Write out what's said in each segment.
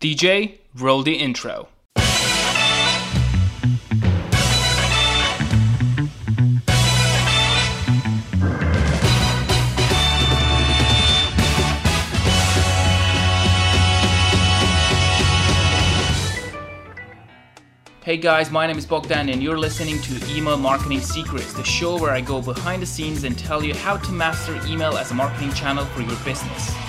DJ, roll the intro. Hey guys, my name is Bogdan and you're listening to Email Marketing Secrets, the show where I go behind the scenes and tell you how to master email as a marketing channel for your business.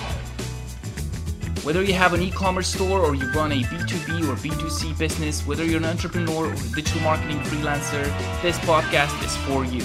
Whether you have an e commerce store or you run a B2B or B2C business, whether you're an entrepreneur or a digital marketing freelancer, this podcast is for you.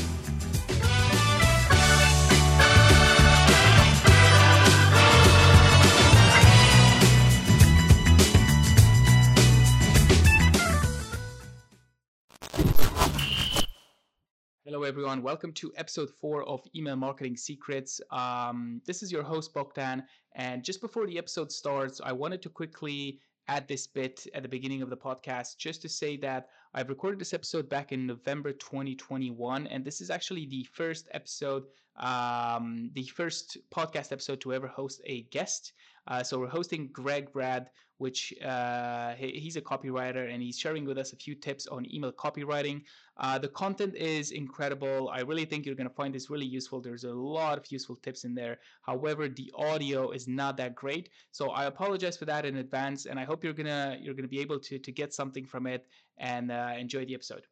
Hello, everyone. Welcome to episode four of Email Marketing Secrets. Um, this is your host, Bogdan. And just before the episode starts, I wanted to quickly add this bit at the beginning of the podcast just to say that I've recorded this episode back in November 2021. And this is actually the first episode, um, the first podcast episode to ever host a guest. Uh, so we're hosting Greg Brad, which uh, he, he's a copywriter and he's sharing with us a few tips on email copywriting. Uh, the content is incredible. I really think you're going to find this really useful. There's a lot of useful tips in there. However, the audio is not that great, so I apologize for that in advance. And I hope you're gonna you're gonna be able to to get something from it and uh, enjoy the episode.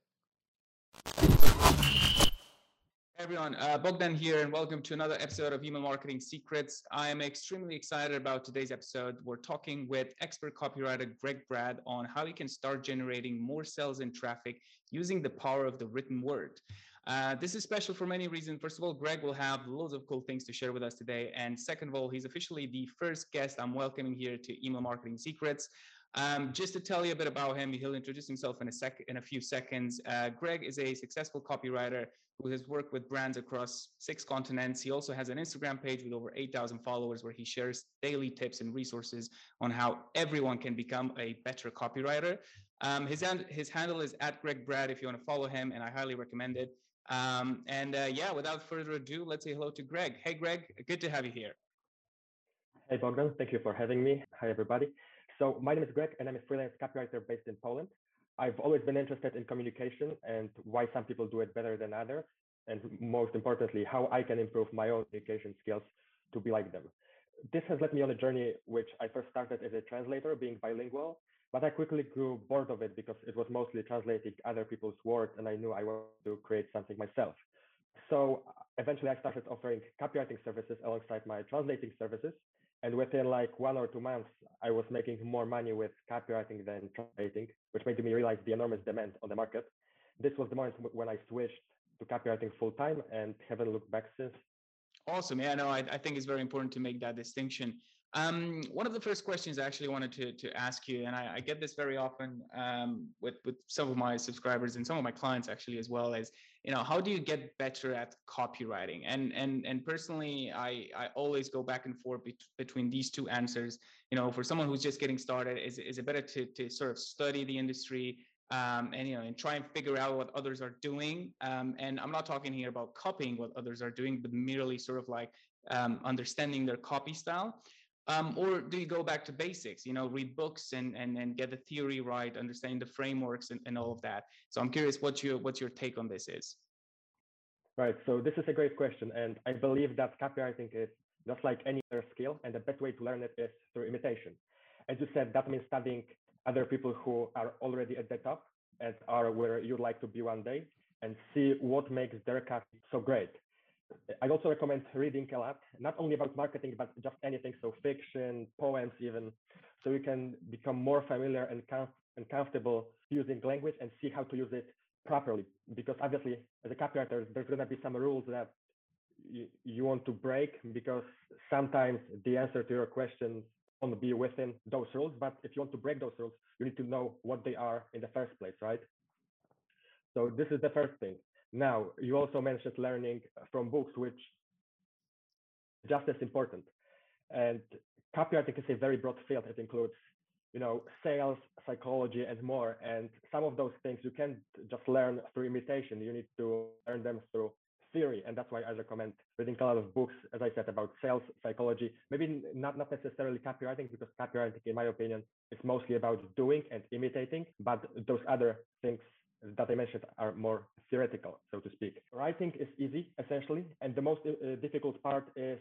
Everyone, uh, Bogdan here, and welcome to another episode of Email Marketing Secrets. I am extremely excited about today's episode. We're talking with expert copywriter Greg Brad on how he can start generating more sales and traffic using the power of the written word. Uh, this is special for many reasons. First of all, Greg will have loads of cool things to share with us today. And second of all, he's officially the first guest I'm welcoming here to Email Marketing Secrets. Um, just to tell you a bit about him, he'll introduce himself in a sec in a few seconds. Uh, Greg is a successful copywriter who has worked with brands across six continents. He also has an Instagram page with over 8,000 followers where he shares daily tips and resources on how everyone can become a better copywriter. Um, his his handle is at Greg Brad if you want to follow him, and I highly recommend it. Um, and uh, yeah, without further ado, let's say hello to Greg. Hey, Greg, good to have you here. Hey, Bogdan. Thank you for having me. Hi, everybody. So my name is Greg, and I'm a freelance copywriter based in Poland. I've always been interested in communication and why some people do it better than others, and most importantly, how I can improve my own communication skills to be like them. This has led me on a journey which I first started as a translator, being bilingual, but I quickly grew bored of it because it was mostly translating other people's words, and I knew I wanted to create something myself. So uh, eventually, I started offering copywriting services alongside my translating services, and within like one or two months, I was making more money with copywriting than translating, which made me realize the enormous demand on the market. This was the moment when I switched to copywriting full time and haven't looked back since. Awesome. Yeah, no, I, I think it's very important to make that distinction. Um, one of the first questions I actually wanted to, to ask you, and I, I get this very often um, with, with some of my subscribers and some of my clients actually as well, is you know how do you get better at copywriting? And and and personally, I I always go back and forth be- between these two answers. You know, for someone who's just getting started, is is it better to to sort of study the industry? Um, and you know, and try and figure out what others are doing. Um, and I'm not talking here about copying what others are doing, but merely sort of like um, understanding their copy style. Um, or do you go back to basics you know read books and and, and get the theory right understand the frameworks and, and all of that. So i'm curious what your what your take on this is. Right so this is a great question and i believe that copywriting is just like any other skill and the best way to learn it is through imitation. As you said that means studying other people who are already at the top and are where you'd like to be one day and see what makes their copy so great I also recommend reading a lot, not only about marketing, but just anything. So fiction, poems, even. So you can become more familiar and, com- and comfortable using language and see how to use it properly. Because obviously, as a copywriter, there's going to be some rules that you, you want to break because sometimes the answer to your questions won't be within those rules. But if you want to break those rules, you need to know what they are in the first place, right? So this is the first thing. Now, you also mentioned learning from books, which just as important. And copywriting is a very broad field. It includes, you know, sales, psychology, and more. And some of those things you can't just learn through imitation. You need to learn them through theory, and that's why I recommend reading a lot of books, as I said, about sales psychology. Maybe not not necessarily copywriting, because copywriting, in my opinion, is mostly about doing and imitating. But those other things that I mentioned are more theoretical, so to speak. Writing is easy, essentially, and the most uh, difficult part is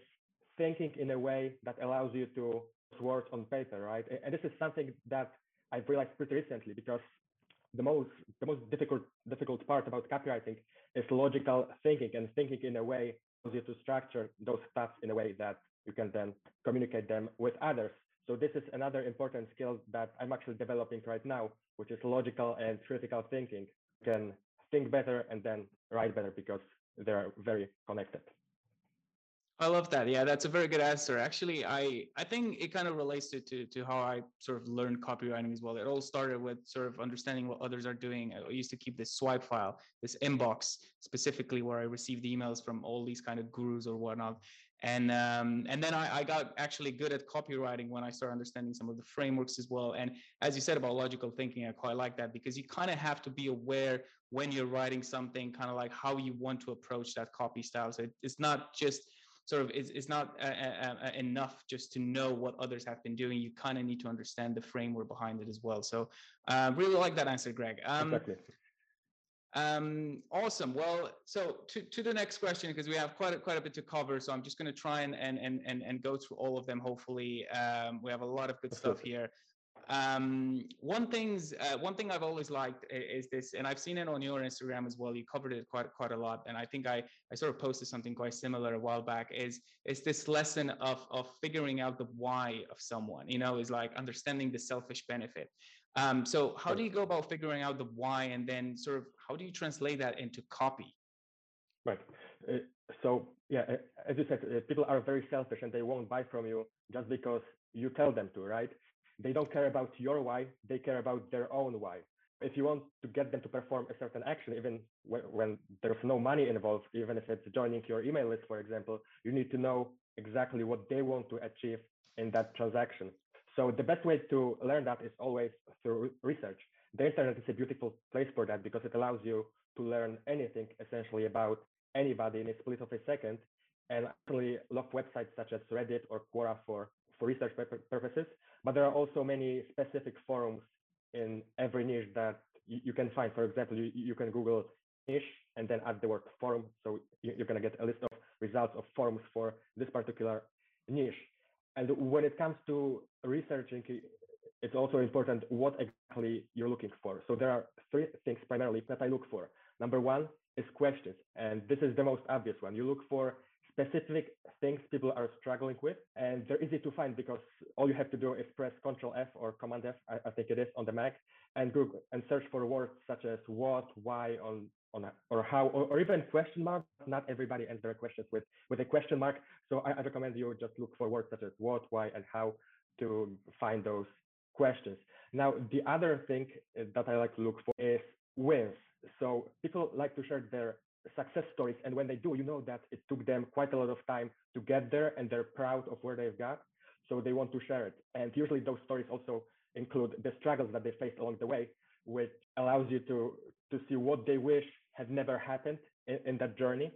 thinking in a way that allows you to put words on paper, right? And this is something that I've realized pretty recently because the most the most difficult difficult part about copywriting is logical thinking and thinking in a way allows you to structure those thoughts in a way that you can then communicate them with others. So this is another important skill that I'm actually developing right now, which is logical and critical thinking. Can think better and then write better because they are very connected. I love that. Yeah, that's a very good answer. Actually, I I think it kind of relates to, to to how I sort of learned copywriting as well. It all started with sort of understanding what others are doing. I used to keep this swipe file, this inbox specifically where I received emails from all these kind of gurus or whatnot. And um, and then I, I got actually good at copywriting when I started understanding some of the frameworks as well. And as you said about logical thinking, I quite like that because you kind of have to be aware when you're writing something, kind of like how you want to approach that copy style. So it's not just sort of is, is not uh, uh, uh, enough just to know what others have been doing. You kind of need to understand the framework behind it as well. So uh, really like that answer, Greg. Um, exactly. Um, awesome. Well, so to, to the next question, because we have quite a, quite a bit to cover. So I'm just going to try and, and, and, and go through all of them. Hopefully um, we have a lot of good stuff here. Um, one things, uh, one thing I've always liked is this, and I've seen it on your Instagram as well. You covered it quite quite a lot, and I think I I sort of posted something quite similar a while back. Is is this lesson of of figuring out the why of someone? You know, is like understanding the selfish benefit. Um, so how do you go about figuring out the why, and then sort of how do you translate that into copy? Right. Uh, so yeah, as you said, uh, people are very selfish, and they won't buy from you just because you tell them to, right? They don't care about your why, they care about their own why. If you want to get them to perform a certain action, even when, when there's no money involved, even if it's joining your email list, for example, you need to know exactly what they want to achieve in that transaction. So the best way to learn that is always through research. The internet is a beautiful place for that because it allows you to learn anything essentially about anybody in a split of a second. And actually love websites such as Reddit or Quora for, for research purposes but there are also many specific forums in every niche that you, you can find. For example, you, you can Google niche and then add the word forum. So you, you're going to get a list of results of forums for this particular niche. And when it comes to researching, it's also important what exactly you're looking for. So there are three things primarily that I look for. Number one is questions. And this is the most obvious one. You look for specific things people are struggling with easy to find because all you have to do is press Control F or Command F, I, I think it is on the Mac, and Google and search for words such as what, why, on on a, or how, or, or, even question mark. Not everybody answers questions with with a question mark. So I, I recommend you just look for words such as what, why, and how to find those questions. Now, the other thing eh, that I like to look for is wins. So people like to share their success stories. And when they do you know that it took them quite a lot of time to get there and they're proud of where they've got. So they want to share it. And usually those stories also include the struggles that they faced along the way which allows you to to see what they wish had never happened in, in that journey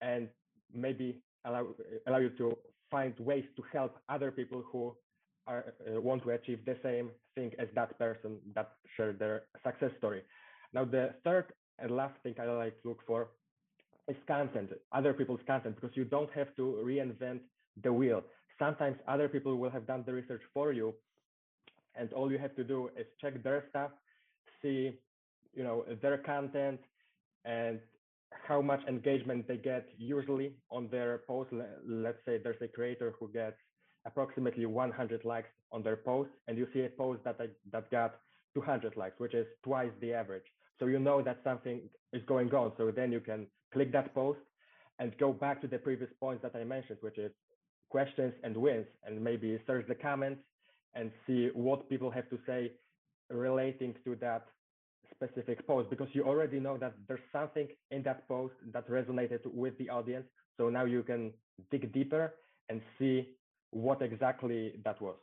and maybe allow allow you to find ways to help other people who are, uh, want to achieve the same thing as that person that shared their success story. Now the third and last thing I like to look for content, other people's content, because you don't have to reinvent the wheel. Sometimes other people will have done the research for you, and all you have to do is check their stuff, see, you know, their content, and how much engagement they get usually on their post. Let's say there's a creator who gets approximately 100 likes on their post, and you see a post that that got 200 likes, which is twice the average. So you know that something is going on. So then you can click that post and go back to the previous points that I mentioned, which is questions and wins, and maybe search the comments and see what people have to say relating to that specific post because you already know that there's something in that post that resonated with the audience. So now you can dig deeper and see what exactly that was.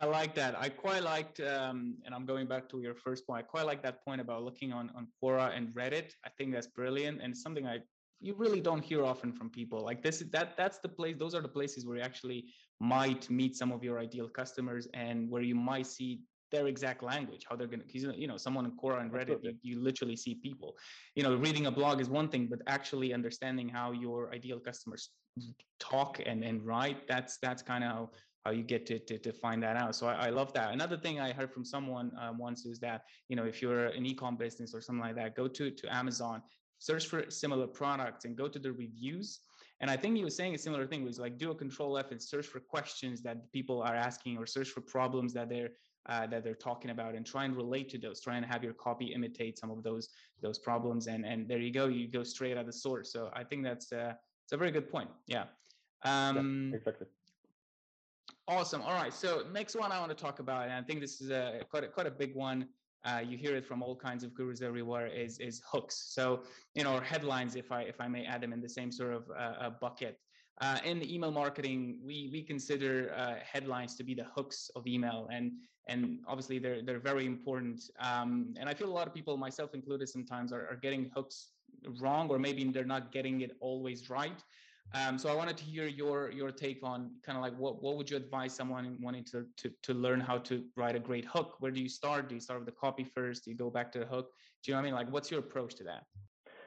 I like that. I quite liked, um, and I'm going back to your first point. I quite like that point about looking on on Quora and Reddit. I think that's brilliant and something I you really don't hear often from people like this that that's the place those are the places where you actually might meet some of your ideal customers and where you might see their exact language how they're going to you know someone in quora and reddit you, you, literally see people you know reading a blog is one thing but actually understanding how your ideal customers talk and and write that's that's kind of how you get to, to, to find that out. So I, I, love that. Another thing I heard from someone um, once is that, you know, if you're an e-com business or something like that, go to, to Amazon, search for similar products and go to the reviews. And I think he was saying a similar thing was like do a control F and search for questions that people are asking or search for problems that they're uh, that they're talking about and try and relate to those. Try and have your copy imitate some of those those problems. And and there you go. You go straight at the source. So i think that's uh it's a very good point. Yeah. Um yeah, exactly awesome all right so next one i want to talk about and i think this is a quite a, quite a big one uh, you hear it from all kinds of gurus everywhere is is hooks so you know or headlines if i if i may add them in the same sort of uh, bucket uh, in email marketing, we we consider uh, headlines to be the hooks of email, and and obviously they're they're very important. Um, and I feel a lot of people, myself included, sometimes are, are getting hooks wrong, or maybe they're not getting it always right. Um, so I wanted to hear your your take on kind of like what what would you advise someone wanting to, to to learn how to write a great hook? Where do you start? Do you start with the copy first? Do you go back to the hook? Do you know what I mean? Like, what's your approach to that?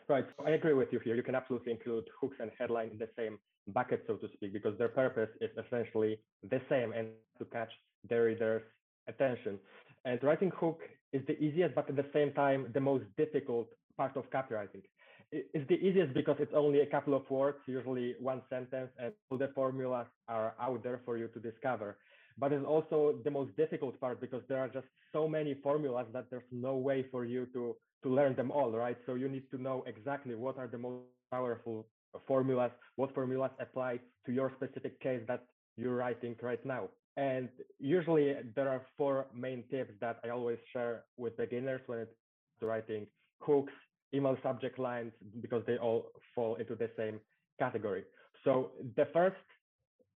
Right. I agree with you here. You can absolutely include hooks and headline in the same bucket, so to speak, because their purpose is essentially the same and to catch their readers' attention. And writing hook is the easiest, but at the same time, the most difficult part of copywriting. It's the easiest because it's only a couple of words, usually one sentence, and all the formulas are out there for you to discover. But it's also the most difficult part because there are just so many formulas that there's no way for you to to learn them all, right? So you need to know exactly what are the most powerful formulas, what formulas apply to your specific case that you're writing right now. And usually there are four main tips that I always share with beginners when it's writing hooks, email subject lines, because they all fall into the same category. So the first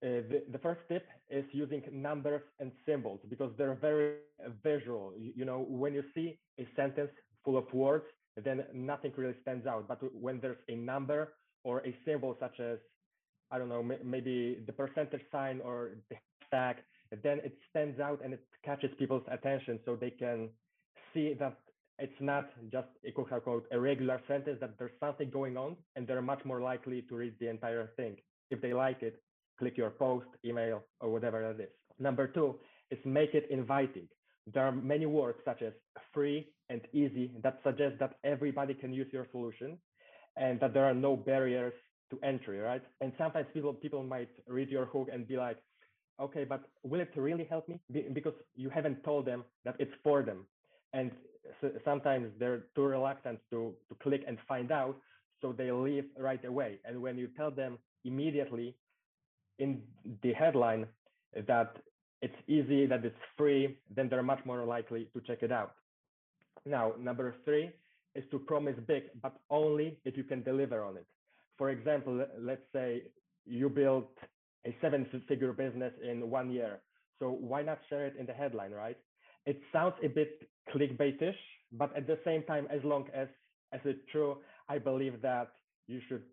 uh, the, the, first tip is using numbers and symbols because they're very visual. You, you, know, when you see a sentence full of words, then nothing really stands out. But when there's a number or a symbol such as, I don't know, maybe the percentage sign or the hashtag, then it stands out and it catches people's attention so they can see that it's not just a quote unquote a regular sentence, that there's something going on and they're much more likely to read the entire thing. If they like it, click your post, email, or whatever that is. Number two is make it inviting. There are many words such as free and easy that suggest that everybody can use your solution and that there are no barriers to entry, right? And sometimes people people might read your hook and be like, okay, but will it really help me? Because you haven't told them that it's for them, and sometimes they're too reluctant to to click and find out, so they leave right away. And when you tell them immediately in the headline that it's easy, that it's free, then they're much more likely to check it out. Now, number three is to promise big, but only if you can deliver on it. For example, let's say you built a seven figure business in one year. So why not share it in the headline, right? It sounds a bit clickbaitish, but at the same time, as long as as it's true, I believe that you should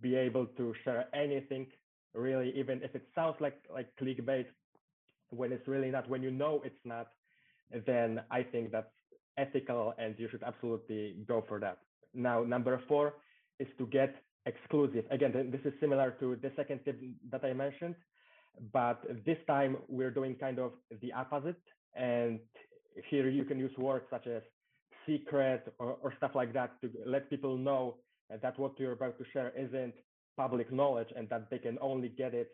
be able to share anything really, even if it sounds like like clickbait, when it's really not, when you know it's not, then I think that's ethical and you should absolutely go for that. Now, number four is to get exclusive. Again, this is similar to the second tip that I mentioned, but this time we're doing kind of the opposite. And here you can use words such as secret or, or stuff like that to let people know that what you're about to share isn't public knowledge and that they can only get it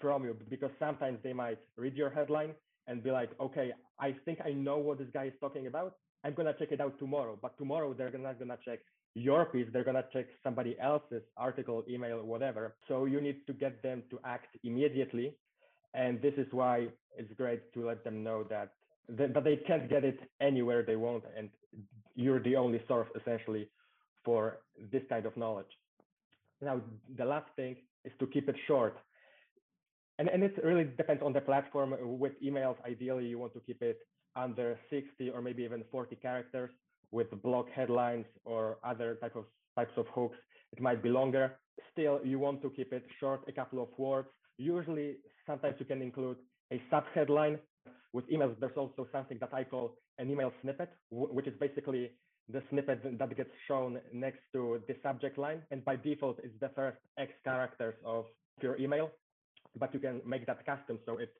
from you because sometimes they might read your headline and be like, okay, I think I know what this guy is talking about. I'm gonna check it out tomorrow. But tomorrow they're not gonna check your piece. They're gonna check somebody else's article, email, whatever. So you need to get them to act immediately. And this is why it's great to let them know that that they can't get it anywhere they want, and you're the only source essentially for this kind of knowledge. Now, the last thing is to keep it short. And, and it really depends on the platform. With emails, ideally, you want to keep it under 60 or maybe even 40 characters. with blog headlines or other type of types of hooks, it might be longer. Still, you want to keep it short, a couple of words. Usually, sometimes you can include a subheadline. With emails, there's also something that I call an email snippet, which is basically the snippet that gets shown next to the subject line. And by default, it's the first X characters of your email, but you can make that custom. So it,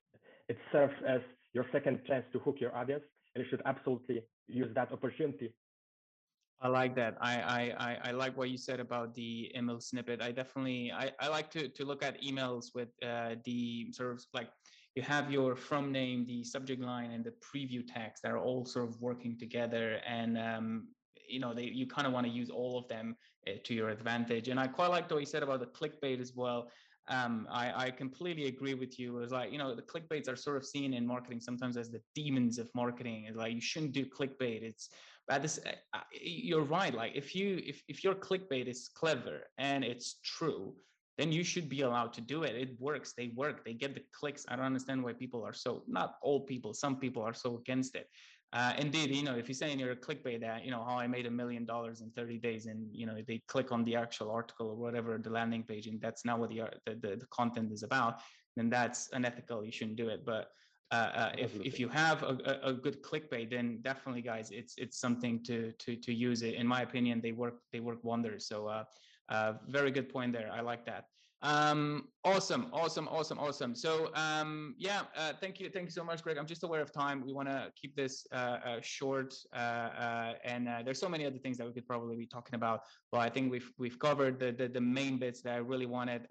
it serves as your second chance to hook your audience. And you should absolutely use that opportunity. I like that. I, I, I like what you said about the email snippet. I definitely, I, I like to, to look at emails with uh, the sort of like you have your from name, the subject line, and the preview text that are all sort of working together. And um, you know, they you kind of want to use all of them uh, to your advantage. And I quite like what you said about the clickbait as well. Um, I, I completely agree with you. It's like, you know, the clickbaits are sort of seen in marketing sometimes as the demons of marketing. It's like you shouldn't do clickbait. It's but this uh, you're right. Like if you if if your clickbait is clever and it's true, then you should be allowed to do it. It works. They work. They get the clicks. I don't understand why people are so not all people. Some people are so against it. Uh, indeed, you know, if you're say in your clickbait that you know how I made a million dollars in 30 days, and you know they click on the actual article or whatever the landing page, and that's not what the the, the, the content is about, then that's unethical. You shouldn't do it. But uh, uh, if if you have a, a, good clickbait, then definitely, guys, it's it's something to to to use it. In my opinion, they work they work wonders. So uh, uh, very good point there. I like that. Um, awesome, awesome, awesome, awesome. So um, yeah, uh, thank you, thank you so much, Greg. I'm just aware of time. We want to keep this uh, uh, short, uh, uh, and there's so many other things that we could probably be talking about. But I think we've we've covered the the, the main bits that I really wanted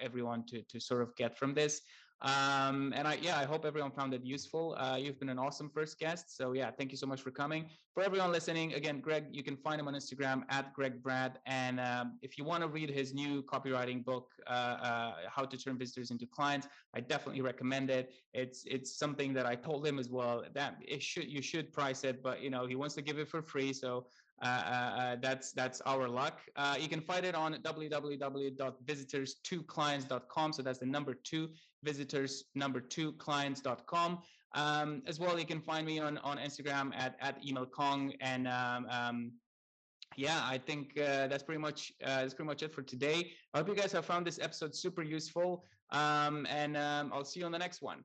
everyone to to sort of get from this. Um, and I, yeah, I hope everyone found it useful. Uh, you've been an awesome first guest. So yeah, thank you so much for coming. For everyone listening, again, Greg, you can find him on Instagram at Greg Brad. And um, if you want to read his new copywriting book, uh, uh, How to Turn Visitors into Clients, I definitely recommend it. It's it's something that I told him as well that it should you should price it, but you know he wants to give it for free. So that's that's our luck. Uh, you can find it on www.visitors2clients.com. So that's the number two visitors number two clients.com. Um, as well, you can find me on on Instagram at at email kong and um, um, yeah, I think uh, that's pretty much uh, that's pretty much it for today. I hope you guys have found this episode super useful, um, and um, I'll see you on the next one.